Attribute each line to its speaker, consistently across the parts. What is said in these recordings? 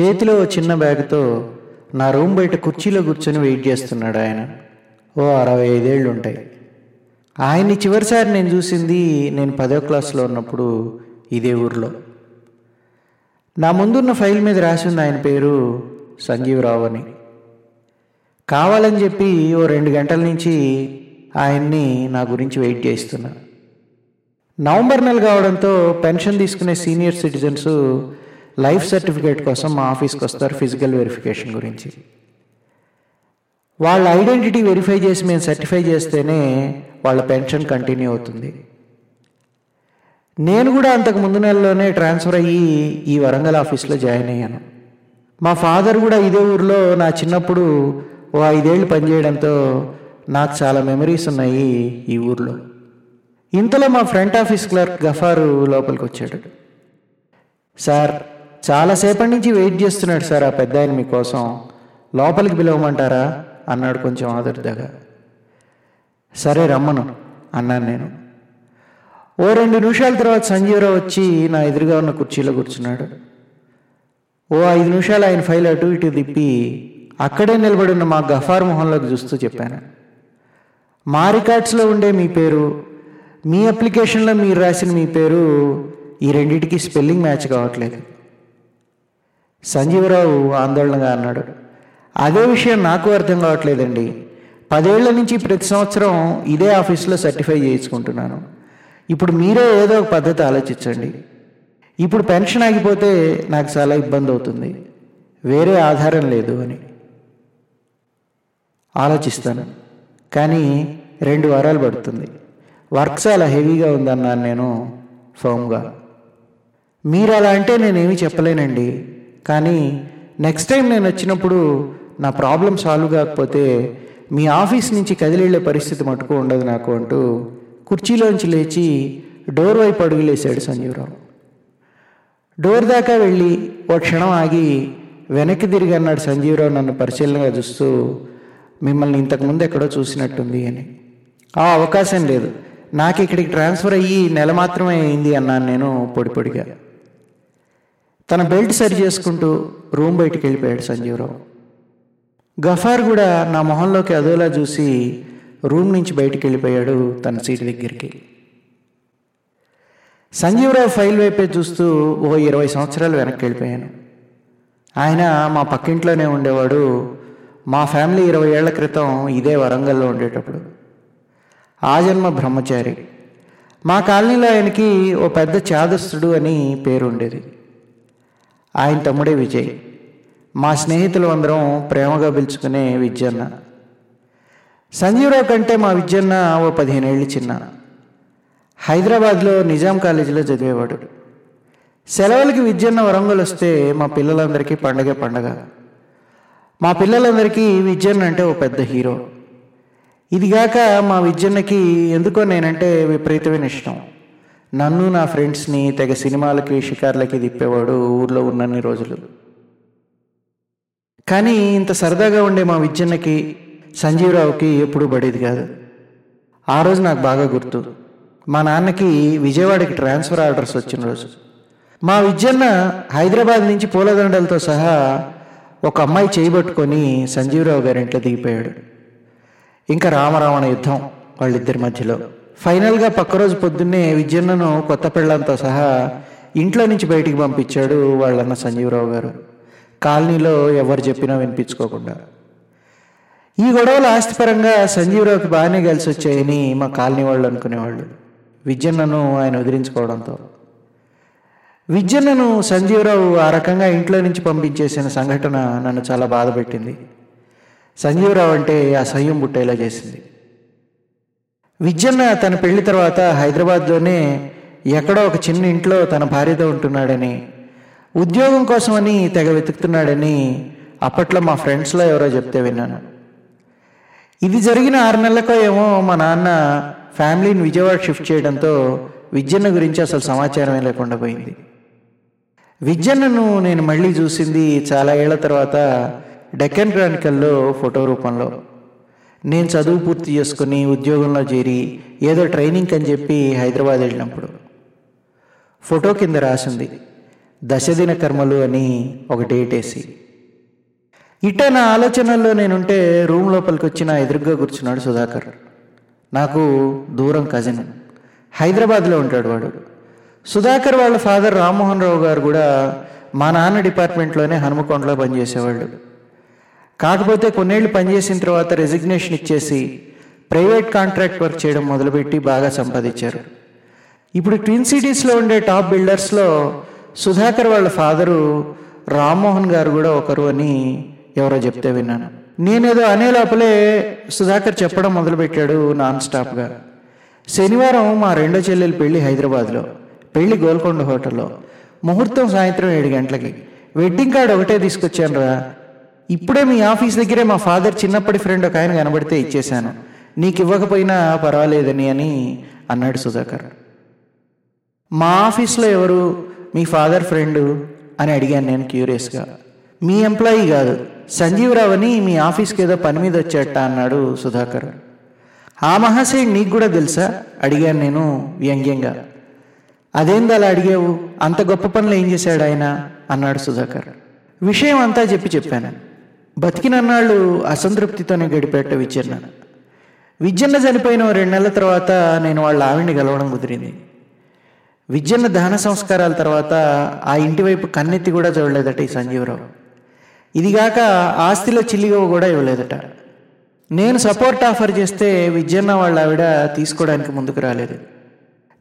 Speaker 1: చేతిలో చిన్న బ్యాగ్తో నా రూమ్ బయట కుర్చీలో కూర్చొని వెయిట్ చేస్తున్నాడు ఆయన. ఓ అరవై ఐదేళ్ళు ఉంటాయి. ఆయన్ని చివరిసారి నేను చూసింది నేను పదో క్లాస్లో ఉన్నప్పుడు ఇదే ఊర్లో. నా ముందున్న ఫైల్ మీద రాసింది ఆయన పేరు సంజీవరావు అని. కావాలని చెప్పి ఓ రెండు గంటల నుంచి ఆయన్ని నా గురించి వెయిట్ చేస్తున్నా. నవంబర్ నెల కావడంతో పెన్షన్ తీసుకునే సీనియర్ సిటిజన్స్ లైఫ్ సర్టిఫికేట్ కోసం మా ఆఫీస్కి వస్తారు ఫిజికల్ వెరిఫికేషన్ గురించి. వాళ్ళ ఐడెంటిటీ వెరిఫై చేసి మేము సర్టిఫై చేస్తేనే వాళ్ళ పెన్షన్ కంటిన్యూ అవుతుంది. నేను కూడా అంతకు ముందు నెలలోనే ట్రాన్స్ఫర్ అయ్యి ఈ వరంగల్ ఆఫీస్లో జాయిన్ అయ్యాను. మా ఫాదర్ కూడా ఇదే ఊర్లో నా చిన్నప్పుడు ఓ ఐదేళ్ళు పనిచేయడంతో నాకు చాలా మెమరీస్ ఉన్నాయి ఈ ఊర్లో. ఇంతలో మా ఫ్రంట్ ఆఫీస్ క్లర్క్ గఫారు లోపలికి వచ్చాడు. సార్ చాలాసేపటి నుంచి వెయిట్ చేస్తున్నాడు సార్ ఆ పెద్ద ఆయన మీకోసం. లోపలికి పిలవమంటారా? అన్నాడు కొంచెం ఆదుర్దగా. సరే రమ్మను అన్నాను నేను. ఓ రెండు నిమిషాల తర్వాత సంజీవరావు వచ్చి నా ఎదురుగా ఉన్న కుర్చీలో కూర్చున్నాడు. ఓ ఐదు నిమిషాలు ఆయన ఫైల్ అటు ఇటు తిప్పి అక్కడే నిలబడి ఉన్న మా గఫార్ మొహంలోకి చూస్తూ చెప్పాను. మా రికార్డ్స్లో ఉండే మీ పేరు మీ అప్లికేషన్లో మీరు రాసిన మీ పేరు ఈ రెండింటికి స్పెల్లింగ్ మ్యాచ్ కావట్లేదు. సంజీవరావు ఆందోళనగా అన్నాడు. అదే విషయం నాకు అర్థం కావట్లేదండి. పదేళ్ళ నుంచి ప్రతి సంవత్సరం ఇదే ఆఫీస్లో సర్టిఫై చేయించుకుంటున్నాను. ఇప్పుడు మీరే ఏదో ఒక పద్ధతి ఆలోచించండి. ఇప్పుడు పెన్షన్ ఆగిపోతే నాకు చాలా ఇబ్బంది అవుతుంది. వేరే ఆధారం లేదు అని ఆలోచిస్తాను. కానీ రెండు వారాలు పడుతుంది. వర్క్ చాలా హెవీగా ఉందన్నాను నేను ఫోమ్గా. మీరు అలా అంటే నేనేమీ చెప్పలేనండి. కానీ నెక్స్ట్ టైం నేను వచ్చినప్పుడు నా ప్రాబ్లం సాల్వ్ కాకపోతే మీ ఆఫీస్ నుంచి కదిలిళ్ళే పరిస్థితి మటుకు ఉండదు నాకు అంటూ కుర్చీలోంచి లేచి డోర్ వైపు అడుగులేశాడు సంజీవరావు. డోర్ దాకా వెళ్ళి ఓ క్షణం ఆగి వెనక్కి తిరిగి అన్నాడు సంజీవరావు నన్ను పరిశీలనగా చూస్తూ మిమ్మల్ని ఇంతకుముందు ఎక్కడో చూసినట్టుంది అని. ఆ అవకాశం లేదు. నాకు ఇక్కడికి ట్రాన్స్ఫర్ అయ్యి నెల మాత్రమే అయింది అన్నాను నేను పొడి పొడిగా. తన బెల్ట్ సరి చేసుకుంటూ రూమ్ బయటికి వెళ్ళిపోయాడు సంజీవరావు. గఫార్ కూడా నా మొహంలోకి అదోలా చూసి రూమ్ నుంచి బయటికి వెళ్ళిపోయాడు తన సీటు దగ్గరికి. సంజీవరావు ఫైల్ వైపే చూస్తూ ఓ ఇరవై సంవత్సరాలు వెనక్కి వెళ్ళిపోయాను. ఆయన మా పక్కింట్లోనే ఉండేవాడు. మా ఫ్యామిలీ ఇరవై ఏళ్ళ క్రితం ఇదే వరంగల్లో ఉండేటప్పుడు. ఆ జన్మ బ్రహ్మచారి. మా కాలనీలో ఆయనకి ఓ పెద్ద చాదస్తుడు అని పేరు ఉండేది ఆయన తమ్ముడే విజయ్. మా స్నేహితులు అందరం ప్రేమగా పిలుచుకునే విద్యన్న సంజీవరావు కంటే మా విద్యన్న ఓ పదిహేనేళ్ళు చిన్న. హైదరాబాద్లో నిజాం కాలేజీలో చదివేవాడు. సెలవులకి విద్యన్న వరంగల్ వస్తే మా పిల్లలందరికీ పండగ పండగ. మా పిల్లలందరికీ విద్యన్న అంటే ఓ పెద్ద హీరో. ఇదిగాక మా విద్యన్నకి ఎందుకో నేనంటే విపరీతమైన ఇష్టం. నన్ను నా ఫ్రెండ్స్ని తెగ సినిమాలకి షికార్లకి తిప్పేవాడు ఊర్లో ఉన్నన్ని రోజులు. కానీ ఇంత సరదాగా ఉండే మా విద్యన్నకి సంజీవరావుకి ఎప్పుడూ పడేది కాదు. ఆ రోజు నాకు బాగా గుర్తు. మా నాన్నకి విజయవాడకి ట్రాన్స్ఫర్ ఆర్డర్స్ వచ్చిన రోజు. మా విద్యన్న హైదరాబాద్ నుంచి పూలదండలతో సహా ఒక అమ్మాయి చేయబట్టుకొని సంజీవరావు గారింట్లో దిగిపోయాడు. ఇంకా రామరావణ యుద్ధం వాళ్ళిద్దరి మధ్యలో. ఫైనల్గా పక్క రోజు పొద్దున్నే విద్యన్నను కొత్త పిల్లలతో సహా ఇంట్లో నుంచి బయటికి పంపించాడు వాళ్ళన్న సంజీవరావు గారు. కాలనీలో ఎవరు చెప్పినా వినిపించుకోకుండా. ఈ గొడవలు ఆస్తిపరంగా సంజీవరావుకి బాగానే కలిసి వచ్చాయని మా కాలనీ వాళ్ళు అనుకునేవాళ్ళు. విద్యన్నను ఆయన వదిలించుకోవడంతో. విద్యన్నను సంజీవరావు ఆ రకంగా ఇంట్లో నుంచి పంపించేసిన సంఘటన నన్ను చాలా బాధపెట్టింది సంజీవరావు అంటే అసహ్యం పుట్టేలా చేసింది. విద్యన్న తన పెళ్ళి తర్వాత హైదరాబాద్లోనే ఎక్కడో ఒక చిన్న ఇంట్లో తన భార్యతో ఉంటున్నాడని ఉద్యోగం కోసమని తెగ వెతుకుతున్నాడని అప్పట్లో మా ఫ్రెండ్స్లో ఎవరో చెప్తే విన్నాను. ఇది జరిగిన ఆరు నెలలకో ఏమో మా నాన్న ఫ్యామిలీని విజయవాడ షిఫ్ట్ చేయడంతో విద్యన్న గురించి అసలు సమాచారమే లేకుండా పోయింది. విద్యన్నను నేను మళ్ళీ చూసింది చాలా ఏళ్ళ తర్వాత డెక్కన్ క్రానికల్లో ఫోటో రూపంలో. నేను చదువు పూర్తి చేసుకుని ఉద్యోగంలో చేరి ఏదో ట్రైనింగ్ అని చెప్పి హైదరాబాద్ వెళ్ళినప్పుడు ఫోటో కింద రాసింది దశదిన కర్మలు అని ఒక డేట్ వేసి. ఇట నా ఆలోచనల్లో నేనుంటే రూమ్ లోపలికి వచ్చి నా ఎదురుగా కూర్చున్నాడు సుధాకర్. నాకు దూరం కజిన్ హైదరాబాద్లో ఉంటాడు వాడు. సుధాకర్ వాళ్ళ ఫాదర్ రామ్మోహన్ రావు గారు కూడా మా నాన్న డిపార్ట్మెంట్లోనే హనుమకొండలో పనిచేసేవాళ్ళు. కాకపోతే కొన్నేళ్ళు పనిచేసిన తర్వాత రెసిగ్నేషన్ ఇచ్చేసి ప్రైవేట్ కాంట్రాక్ట్ వర్క్ చేయడం మొదలుపెట్టి బాగా సంపాదించారు. ఇప్పుడు ట్విన్ సిటీస్లో ఉండే టాప్ బిల్డర్స్లో సుధాకర్ వాళ్ళ ఫాదరు రామ్మోహన్ గారు కూడా ఒకరు అని ఎవరో చెప్తే విన్నాను. నేనేదో అనే లోపలే సుధాకర్ చెప్పడం మొదలుపెట్టాడు నాన్ స్టాప్గా శనివారం మా రెండో చెల్లెలు పెళ్ళి హైదరాబాద్లో పెళ్ళి గోల్కొండ హోటల్లో. ముహూర్తం సాయంత్రం ఏడు గంటలకి. వెడ్డింగ్ కార్డు ఒకటే తీసుకొచ్చాను రా ఇప్పుడే మీ ఆఫీస్ దగ్గరే మా ఫాదర్ చిన్నప్పటి ఫ్రెండ్ ఒక ఆయన కనబడితే ఇచ్చేశాను. నీకు ఇవ్వకపోయినా పర్వాలేదని అని అన్నాడు సుధాకర్. మా ఆఫీస్లో ఎవరు? మీ ఫాదర్ ఫ్రెండ్ అని అడిగాను నేను క్యూరియస్గా. మీ ఎంప్లాయీ కాదు సంజీవరావు అని మీ ఆఫీస్కి ఏదో పని మీద వచ్చేట అన్నాడు సుధాకర్. ఆ మహాశయుడు నీకు కూడా తెలుసా? అడిగాను నేను వ్యంగ్యంగా. అదేంది అలా అడిగావు? అంత గొప్ప పనులు ఏం చేశాడు ఆయన? అన్నాడు సుధాకర్. విషయం అంతా చెప్పి చెప్పాను. బతికినన్నాళ్ళు అసంతృప్తితోనే గడిపేట విద్యన్న విద్యన్న చనిపోయిన రెండు నెలల తర్వాత నేను వాళ్ళ ఆవిడ్ని గెలవడం కుదిరింది. విద్యన్న దహన సంస్కారాల తర్వాత ఆ ఇంటి వైపు కన్నెత్తి కూడా చూడలేదట ఈ సంజీవరావు. ఇదిగాక ఆస్తిలో చిల్లిగవ కూడా ఇవ్వలేదట. నేను సపోర్ట్ ఆఫర్ చేస్తే విద్యన్న వాళ్ళ ఆవిడ తీసుకోవడానికి ముందుకు రాలేదు.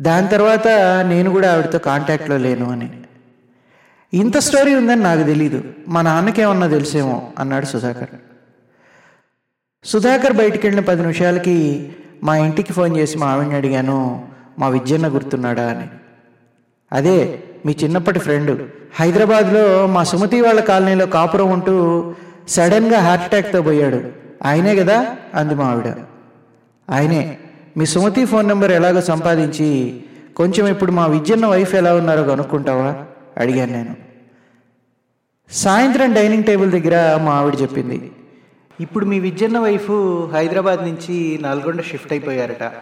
Speaker 1: దాని తర్వాత నేను కూడా ఆవిడతో కాంటాక్ట్లో లేను అని. ఇంత స్టోరీ ఉందని నాకు తెలీదు. మా నాన్నకేమన్నా తెలిసేమో అన్నాడు సుధాకర్. సుధాకర్ బయటికి వెళ్ళిన పది నిమిషాలకి మా ఇంటికి ఫోన్ చేసి మా ఆవిడని అడిగాను మా విద్యన్న గుర్తున్నాడా? అని. అదే మీ చిన్నప్పటి ఫ్రెండ్. హైదరాబాద్లో మా సుమతి వాళ్ళ కాలనీలో కాపురం ఉంటూ సడన్గా హార్ట్ అటాక్తో పోయాడు. ఆయనే కదా? అంది మా ఆవిడ. ఆయనే. మీ సుమతి ఫోన్ నెంబర్ ఎలాగో సంపాదించి కొంచెం ఇప్పుడు మా విద్యన్న వైఫ్ ఎలా ఉన్నారో కనుక్కుంటావా? అడిగాను నేను. సాయంత్రం డైనింగ్ టేబుల్ దగ్గర మా ఆవిడ చెప్పింది ఇప్పుడు మీ విద్యన్న వైఫ్ హైదరాబాద్ నుంచి నల్గొండ షిఫ్ట్ అయిపోయారట.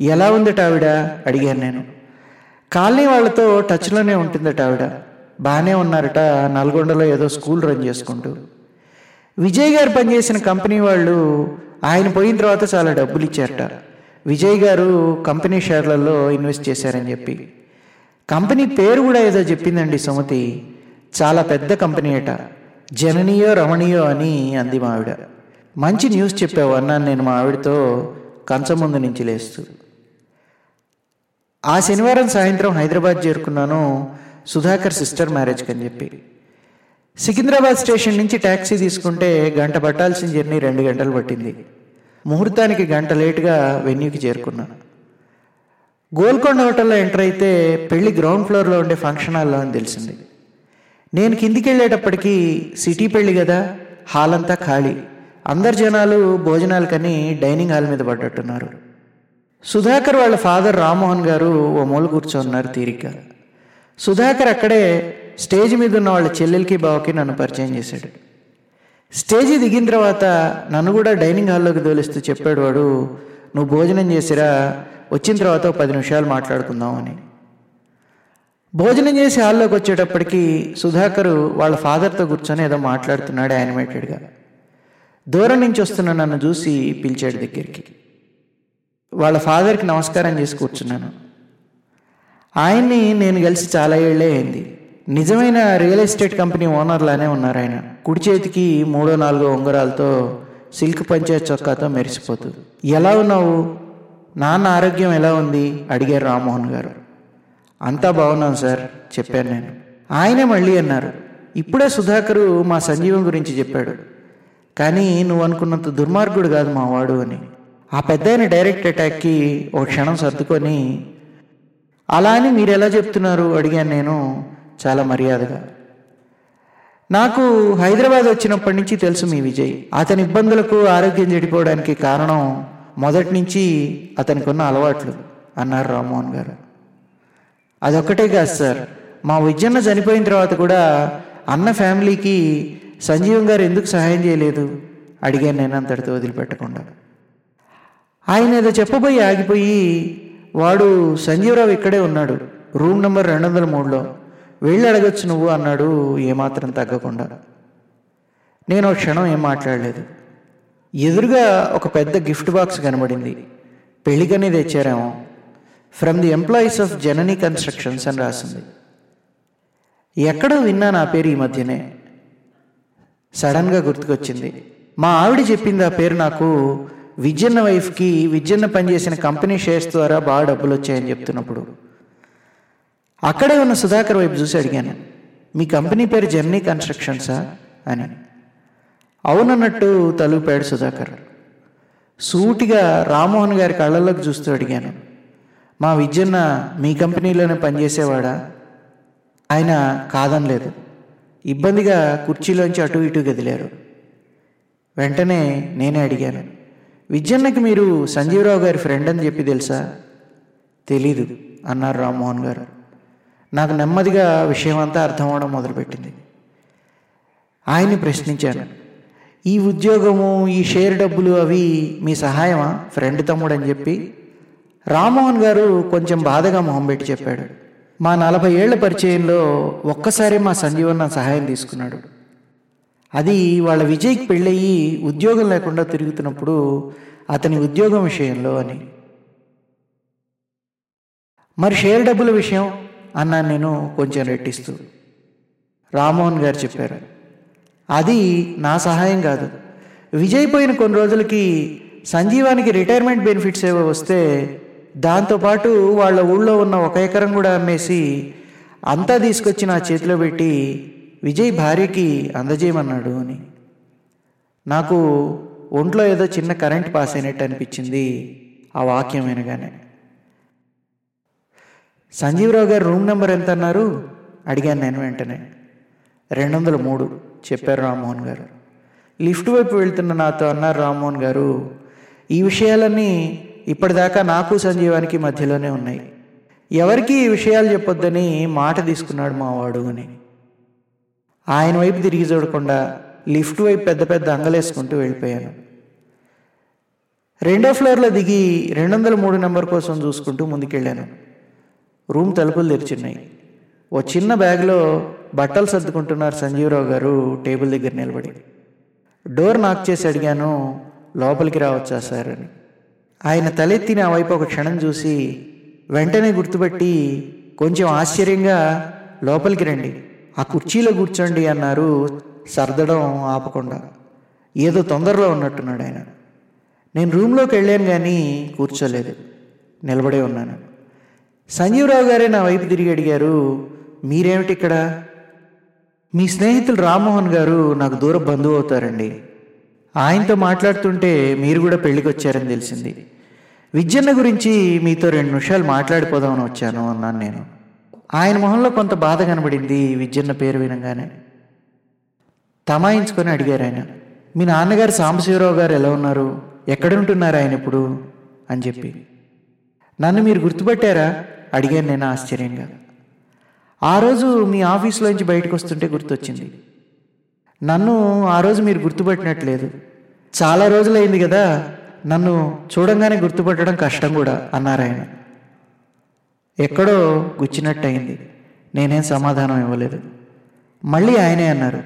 Speaker 1: ఎలా ఉందట ఆవిడ? అడిగాను నేను. కాలనీ వాళ్ళతో టచ్లోనే ఉంటుందట ఆవిడ. బాగానే ఉన్నారట నల్గొండలో ఏదో స్కూల్ రన్ చేసుకుంటూ. విజయ్ గారు పనిచేసిన కంపెనీ వాళ్ళు ఆయన పోయిన తర్వాత చాలా డబ్బులు ఇచ్చారట. విజయ్ గారు కంపెనీ షేర్లలో ఇన్వెస్ట్ చేశారని చెప్పి. కంపెనీ పేరు కూడా ఏదో చెప్పిందండి సుమతి. చాలా పెద్ద కంపెనీ అట. జననీయో రమణీయో అని అంది మా ఆవిడ. మంచి న్యూస్ చెప్పావు అన్నాను నేను మా ఆవిడతో కంచం ముందు నుంచి లేస్తూ. ఆ శనివారం సాయంత్రం హైదరాబాద్ చేరుకున్నాను సుధాకర్ సిస్టర్ మ్యారేజ్కి అని చెప్పి. సికింద్రాబాద్ స్టేషన్ నుంచి ట్యాక్సీ తీసుకుంటే గంట పట్టాల్సిన జర్నీ రెండు గంటలు పట్టింది. ముహూర్తానికి గంట లేటుగా వెన్యూకి చేరుకున్నాను. గోల్కొండ హోటల్లో ఎంటర్ అయితే పెళ్ళి గ్రౌండ్ ఫ్లోర్లో ఉండే ఫంక్షన్ హాల్లో అని తెలిసింది. నేను కిందికి వెళ్ళేటప్పటికీ సిటీ పెళ్ళి కదా హాల్ అంతా ఖాళీ. అందరు జనాలు భోజనాలకని డైనింగ్ హాల్ మీద పడ్డట్టున్నారు. సుధాకర్ వాళ్ళ ఫాదర్ రామ్మోహన్ గారు ఓ మూల కూర్చోన్నారు తీరిగ్గా. సుధాకర్ అక్కడే స్టేజ్ మీద ఉన్న వాళ్ళ చెల్లెలకి బావకి నన్ను పరిచయం చేశాడు. స్టేజ్ దిగిన తర్వాత నన్ను కూడా డైనింగ్ హాల్లోకి తోలిస్తూ చెప్పాడు వాడు నువ్వు భోజనం చేసిరా? వచ్చిన తర్వాత పది నిమిషాలు మాట్లాడుకుందాం అని. భోజనం చేసి హాల్లోకి వచ్చేటప్పటికి సుధాకరు వాళ్ళ ఫాదర్తో కూర్చొని ఏదో మాట్లాడుతున్నాడు యానిమేటెడ్గా. దూరం నుంచి వస్తున్న నన్ను చూసి పిలిచాడు దగ్గరికి. వాళ్ళ ఫాదర్కి నమస్కారం చేసి కూర్చున్నాను. ఆయన్ని నేను కలిసి చాలా ఏళ్ళే అయింది. నిజమైన రియల్ ఎస్టేట్ కంపెనీ ఓనర్లానే ఉన్నారు ఆయన. కుడి చేతికి మూడో నాలుగో ఉంగరాలతో సిల్క్ పంచే చొక్కాతో మెరిసిపోతుంది ఎలా ఉన్నావు? నాన్న ఆరోగ్యం ఎలా ఉంది? అడిగారు రామ్మోహన్ గారు. అంతా బాగున్నాను సార్ చెప్పాను నేను. ఆయనే మళ్ళీ అన్నారు. ఇప్పుడే సుధాకరు మా సంజీవం గురించి చెప్పాడు. కానీ నువ్వు అనుకున్నంత దుర్మార్గుడు కాదు మా వాడు అని. ఆ పెద్ద డైరెక్ట్ అటాక్కి ఒక క్షణం సర్దుకొని అలా అని మీరు ఎలా చెప్తున్నారు? అడిగాను నేను చాలా మర్యాదగా. నాకు హైదరాబాద్ వచ్చినప్పటి నుంచి తెలుసు మీ విజయ్. అతని ఇబ్బందులకు ఆరోగ్యం చెడిపోవడానికి కారణం మొదటి నుంచి అతనికి ఉన్న అలవాట్లు అన్నారు రామ్మోహన్ గారు. అదొక్కటే కాదు సార్ మా విజయన్న చనిపోయిన తర్వాత కూడా అన్న ఫ్యామిలీకి సంజీవం గారు ఎందుకు సహాయం చేయలేదు? అడిగాను నేను అంతటితో వదిలిపెట్టకుండా. ఆయన ఏదో చెప్పబోయి ఆగిపోయి వాడు సంజీవరావు ఇక్కడే ఉన్నాడు రూమ్ నెంబర్ రెండు వందల మూడులో. వెళ్ళి అడగచ్చు నువ్వు అన్నాడు. ఏమాత్రం తగ్గకుండా. నేను క్షణం ఏం మాట్లాడలేదు. ఎదురుగా ఒక పెద్ద గిఫ్ట్ బాక్స్ కనబడింది. పెళ్ళికనే తెచ్చారేమో. From the employees of Janani constructions అని రాసింది. ఎక్కడో విన్నా నా పేరు ఈ మధ్యనే. సడన్గా గుర్తుకొచ్చింది. మా ఆవిడ చెప్పింది ఆ పేరు నాకు. విజయన్న వైఫ్కి విజయన్న పనిచేసిన కంపెనీ షేర్స్ ద్వారా బాగా డబ్బులు వచ్చాయని చెప్తున్నప్పుడు. అక్కడే ఉన్న సుధాకర్ వైపు చూసి అడిగాను మీ కంపెనీ పేరు జర్నీ కన్స్ట్రక్షన్సా? అని. అవునన్నట్టు తలుపాడు సుధాకర్. సూటిగా రామ్మోహన్ గారి కళ్ళల్లోకి చూస్తూ అడిగాను మా విద్యన్న మీ కంపెనీలోనే పనిచేసేవాడా? ఆయన కాదనలేదు. ఇబ్బందిగా కుర్చీలోంచి అటు ఇటు గదిలారు. వెంటనే నేనే అడిగాను విద్యన్నకి మీరు సంజీవరావు గారి ఫ్రెండ్ అని చెప్పి తెలుసా? తెలీదు అన్నారు రామ్మోహన్ గారు. నాకు నెమ్మదిగా విషయం అంతా అర్థం అవడం మొదలుపెట్టింది. ఆయన్ని ప్రశ్నించాను. ఈ ఉద్యోగము ఈ షేర్ డబ్బులు అవి మీ సహాయమా? ఫ్రెండ్ తమ్ముడు అని చెప్పి రామ్మోహన్ గారు కొంచెం బాధగా మొహం పెట్టి చెప్పాడు. మా నలభై ఏళ్ళ పరిచయంలో ఒక్కసారి మా సంజీవన్న నా సహాయం తీసుకున్నాడు. అది వాళ్ళ విజయ్కి పెళ్ళయి ఉద్యోగం లేకుండా తిరుగుతున్నప్పుడు అతని ఉద్యోగం విషయంలో అని. మరి షేర్ డబ్బుల విషయం? అన్నాను నేను కొంచెం రెట్టిస్తూ. రామ్మోహన్ గారు చెప్పారు అది నా సహాయం కాదు. విజయ్ పోయిన కొన్ని రోజులకి సంజీవానికి రిటైర్మెంట్ బెనిఫిట్స్ ఏవో వస్తే దాంతోపాటు వాళ్ళ ఊళ్ళో ఉన్న ఒక ఎకరం కూడా అమ్మేసి అంతా తీసుకొచ్చి నా చేతిలో పెట్టి విజయ్ భార్యకి అందజేయమన్నాడు అని. నాకు ఒంట్లో ఏదో చిన్న కరెంట్ పాస్ అయినట్టు అనిపించింది ఆ వాక్యం వినగానే. సంజీవరావు గారు రూమ్ నెంబర్ ఎంత అన్నారు అడిగాను నేను వెంటనే. రెండు వందల మూడు చెప్పారు రామ్మోహన్ గారు. లిఫ్ట్ వైపు వెళ్తున్న నాతో అన్నారు రామ్మోహన్ గారు ఈ విషయాలన్నీ ఇప్పటిదాకా నాకు సంజీవానికి మధ్యలోనే ఉన్నాయి. ఎవరికి ఈ విషయాలు చెప్పొద్దని మాట తీసుకున్నాడు మావాడు అని. ఆయన వైపు తిరిగి చూడకుండా లిఫ్ట్ వైపు పెద్ద పెద్ద అంగలేసుకుంటూ వెళ్ళిపోయాను. రెండో ఫ్లోర్లో దిగి రెండు వందల మూడు నెంబర్ కోసం చూసుకుంటూ ముందుకెళ్ళాను. రూమ్ తలుపులు తెరిచున్నాయి. ఓ చిన్న బ్యాగ్లో బట్టలు సర్దుకుంటున్నారు సంజీవరావు గారు టేబుల్ దగ్గర నిలబడి. డోర్ నాక్ చేసి అడిగాను లోపలికి రావచ్చా సార్ అని. ఆయన తలెత్తి నా వైపు ఒక క్షణం చూసి వెంటనే గుర్తుపెట్టి కొంచెం ఆశ్చర్యంగా లోపలికి రండి ఆ కుర్చీలో కూర్చోండి అన్నారు సర్దడం ఆపకుండా. ఏదో తొందరలో ఉన్నట్టున్నాడు ఆయన. నేను రూమ్లోకి వెళ్ళాను కానీ కూర్చోలేదు. నిలబడే ఉన్నాను. సంజీవరావు గారే నా వైపు తిరిగి అడిగారు మీరేమిటి ఇక్కడ? మీ స్నేహితులు రామ్మోహన్ గారు నాకు దూర బంధువు అవుతారండి. ఆయనతో మాట్లాడుతుంటే మీరు కూడా పెళ్ళికి వచ్చారని తెలిసింది. విద్యన్న గురించి మీతో రెండు నిమిషాలు మాట్లాడిపోదామని వచ్చాను అన్నాను నేను. ఆయన మొహంలో కొంత బాధ కనబడింది విద్యన్న పేరు వినగానే. తమాయించుకొని అడిగారు ఆయన. మీ నాన్నగారు సాంబశివరావు గారు ఎలా ఉన్నారు? ఎక్కడ ఉంటున్నారు ఆయన ఇప్పుడు? అని చెప్పి. నన్ను మీరు గుర్తుపట్టారా? అడిగాను నేను ఆశ్చర్యంగా. ఆ రోజు మీ ఆఫీస్లోంచి బయటకు వస్తుంటే గుర్తొచ్చింది. నన్ను ఆ రోజు మీరు గుర్తుపట్టినట్లేదు. చాలా రోజులైంది కదా నన్ను చూడంగానే గుర్తుపట్టడం కష్టం కూడా అన్నారు ఆయన. ఎక్కడో గుచ్చినట్టయింది. నేనేం సమాధానం ఇవ్వలేదు. మళ్ళీ ఆయనే అన్నారు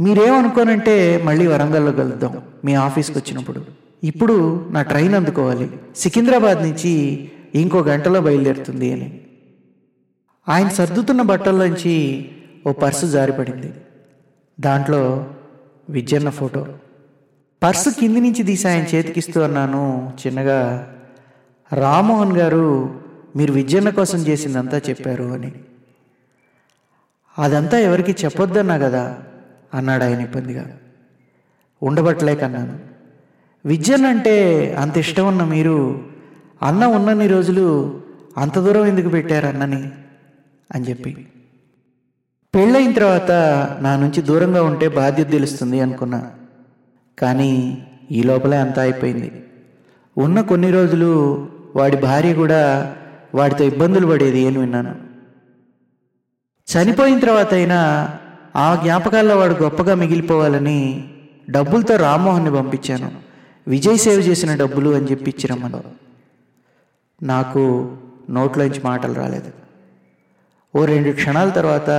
Speaker 1: మీరేమనుకోనంటే మళ్ళీ వరంగల్లో కలుద్దాం మీ ఆఫీస్కి వచ్చినప్పుడు ఇప్పుడు నా ట్రైన్ అందుకోవాలి. సికింద్రాబాద్ నుంచి ఇంకో గంటలో బయలుదేరుతుంది అని. ఆయన సర్దుతున్న బట్టల్లోంచి ఓ పర్సు జారిపడింది. దాంట్లో విజయన్న ఫోటో. పర్సు కింది నుంచి తీసి ఆయన చేతికిస్తూ అన్నాను చిన్నగా రామ్మోహన్ గారు మీరు విజయన్న కోసం చేసిందంతా చెప్పారు అని. అదంతా ఎవరికి చెప్పొద్దన్నా కదా అన్నాడు ఆయన ఇబ్బందిగా. ఉండబట్టలేకన్నాను. విద్యన్ అంటే అంత ఇష్టం ఉన్న మీరు అన్న ఉన్నన్ని రోజులు అంత దూరం ఎందుకు పెట్టారు అన్నని అని చెప్పి. పెళ్ళైన తర్వాత నా నుంచి దూరంగా ఉంటే బాధ్యత తెలుస్తుంది అనుకున్నా. కానీ ఈ లోపలే అంతా అయిపోయింది. ఉన్న కొన్ని రోజులు వాడి భార్య కూడా వాడితో ఇబ్బందులు పడేది అని విన్నాను. చనిపోయిన తర్వాత అయినా ఆ జ్ఞాపకాల్లో వాడు గొప్పగా మిగిలిపోవాలని డబ్బులతో రామ్మోహన్ని పంపించాను. విజయ్ సేవ్ చేసిన డబ్బులు అని చెప్పి ఇచ్చిరమ్మలో నాకు నోట్లోంచి మాటలు రాలేదు. ఓ రెండు క్షణాల తర్వాత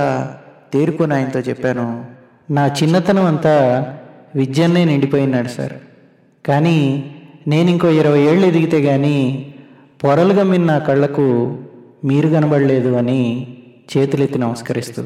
Speaker 1: తేరుకొని ఆయనతో చెప్పాను నా చిన్నతనం అంతా విద్యన్నే నిండిపోయినాడు సార్. కానీ నేను ఇంకో ఇరవై ఏళ్ళు ఎదిగితే కానీ పొరలుగా మిన్న కళ్ళకు మీరు కనబడలేదు అని చేతులెత్తి నమస్కరిస్తూ